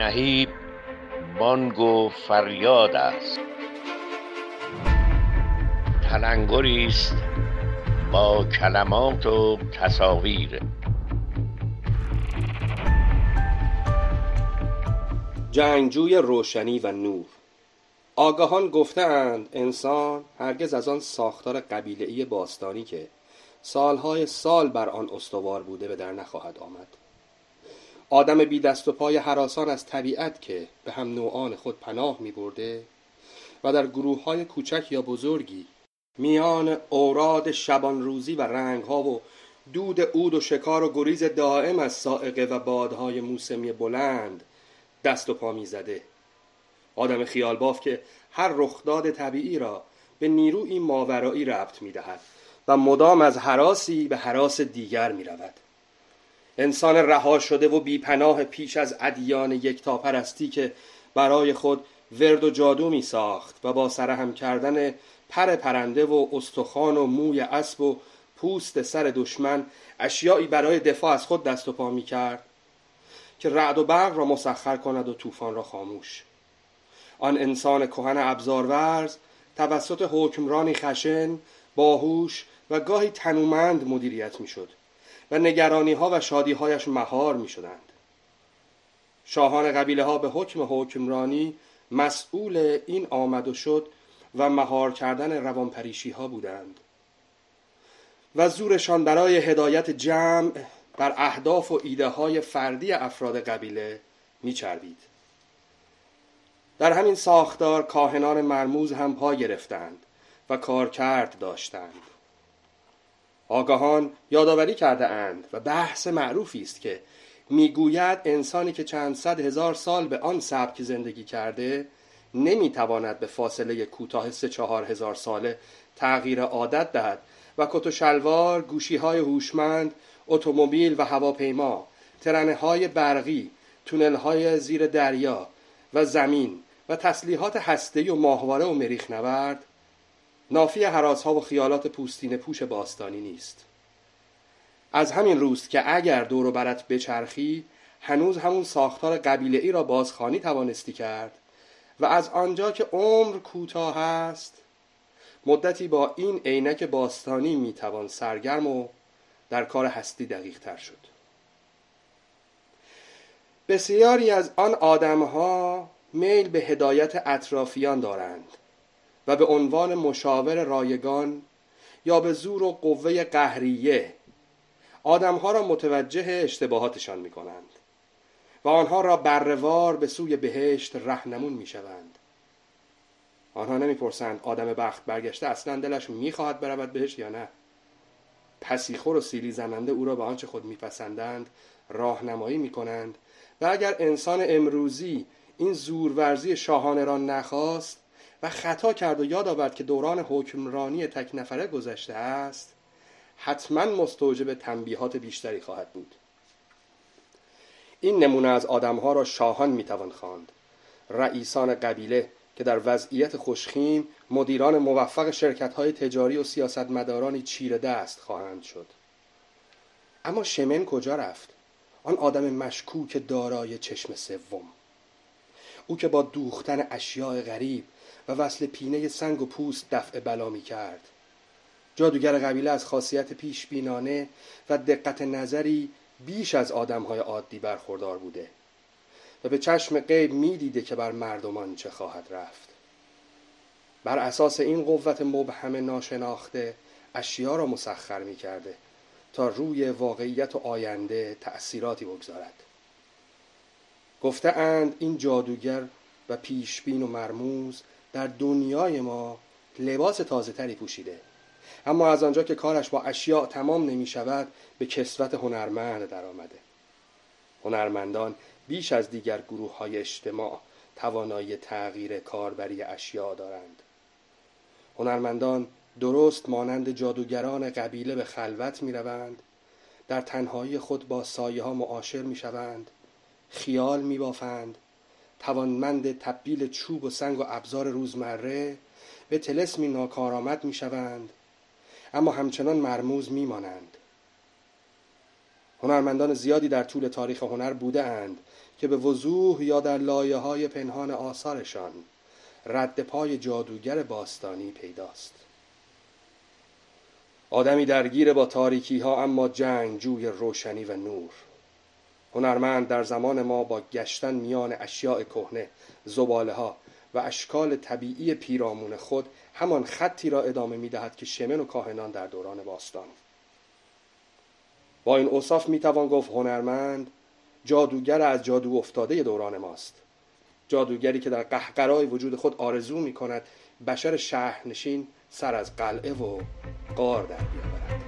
نهیب بانگ و فریاد است. تلنگری است با کلمات و تصاویر. جنگجوی روشنی و نور. آگاهان گفتهاند انسان هرگز از آن ساختار قبیله‌ای باستانی که سالهای سال بر آن استوار بوده به در نخواهد آمد. آدم بی دست و پای حراسان از طبیعت که به هم نوعان خود پناه می برده و در گروه های کوچک یا بزرگی میان اوراد شبان روزی و رنگ ها و دود عود و شکار و گریز دائم از سائقه و بادهای موسمی بلند دست و پا می زده آدم خیال باف که هر رخداد طبیعی را به نیروی ماورایی ربط می دهد و مدام از حراسی به حراس دیگر می رود انسان رها شده و بیپناه پیش از ادیان یکتاپرستی که برای خود ورد و جادو می ساخت و با سرهم کردن پر پرنده و استخوان و موی اسب و پوست سر دشمن اشیایی برای دفاع از خود دست و پا می کرد که رعد و برق را مسخر کند و طوفان را خاموش. آن انسان کهن ابزارورز توسط حکمرانی خشن باهوش و گاهی تنومند مدیریت می‌شد. و نگرانی ها و شادی هایش مهار می شدند. شاهان قبیله ها به حکم حکمرانی مسئول این آمد و شد و مهار کردن روانپریشی ها بودند. و زورشان برای هدایت جمع بر اهداف و ایده های فردی افراد قبیله میچربید. در همین ساختار کاهنان مرموز هم پا گرفتند و کارکرد داشتند. آگاهان یادآوری کرده اند و بحث معروفی است که می‌گوید انسانی که چند صد هزار سال به آن سبک زندگی کرده نمی‌تواند به فاصله کوتاه سه چهار هزار ساله تغییر عادت دهد و کت و شلوار گوشی های هوشمند اتومبیل و هواپیما ترنه های برقی تونل های زیر دریا و زمین و تسلیحات هسته‌ای و ماهواره و مریخ نورد نافی حراس ها و خیالات پوستین پوش باستانی نیست. از همین روست که اگر دور و برت بچرخی هنوز همون ساختار قبیله ای را بازخانی توانستی کرد و از آنجا که عمر کوتاه است مدتی با این عینک باستانی می‌توان سرگرم و در کار هستی دقیق تر شد. بسیاری از آن آدمها میل به هدایت اطرافیان دارند. و به عنوان مشاور رایگان یا به زور و قوه قهریه آدمها را متوجه اشتباهاتشان می کنند و آنها را بروار به سوی بهشت رهنمون می شوند آنها نمی‌پرسند آدم بخت برگشته اصلا دلش می‌خواهد برود بهشت یا نه. پسیخور و سیلی زننده او را به آنچه خود میپسندند راهنمایی می‌کنند و اگر انسان امروزی این زورورزی شاهانه را نخواست و خطا کرد و یاد آورد که دوران حکمرانی تک نفره گذشته است حتما مستوجب تنبیهات بیشتری خواهد بود. این نمونه از آدمها را شاهان می‌توان خواند. رئیسان قبیله که در وضعیت خوشخیم مدیران موفق شرکت های تجاری و سیاستمدارانی چیر دست خواهند شد. اما شمن کجا رفت؟ آن آدم مشکوک دارای چشم سوم. او که با دوختن اشیاء غریب و وصل پینه سنگ و پوست دفع بلا می کرد. جادوگر قبیله از خاصیت پیش بینانه و دقت نظری بیش از آدمهای عادی برخوردار بوده و به چشم غیب می‌دیده که بر مردمان چه خواهد رفت. بر اساس این قوت مبهم ناشناخته اشیا را مسخر می کرده تا روی واقعیت و آینده تأثیراتی بگذارد. گفته اند این جادوگر و پیشبین و مرموز در دنیای ما لباس تازه تری پوشیده. اما از آنجا که کارش با اشیاء تمام نمی شود به کسوت هنرمند در آمده هنرمندان بیش از دیگر گروه های اجتماع توانایی تغییر کاربری اشیاء دارند. هنرمندان درست مانند جادوگران قبیله به خلوت می روند در تنهایی خود با سایه ها معاشر می شوند خیال می بافند توانمند تبدیل چوب و سنگ و ابزار روزمره به تلسمی ناکارآمد می شوند اما همچنان مرموز می مانند هنرمندان زیادی در طول تاریخ هنر بوده اند که به وضوح یا در لایه های پنهان آثارشان رد پای جادوگر باستانی پیداست. آدمی درگیر با تاریکی ها اما جنگ جوی روشنی و نور. هنرمند در زمان ما با گشتن میان اشیاء کهنه زباله ها و اشکال طبیعی پیرامون خود همان خطی را ادامه می دهد که شمن و کاهنان در دوران باستان. با این اوصاف می توان گفت هنرمند جادوگر از جادو افتاده دوران ماست. جادوگری که در قهقرای وجود خود آرزو می کند بشر شهرنشین سر از قلعه و قار در بیاورد.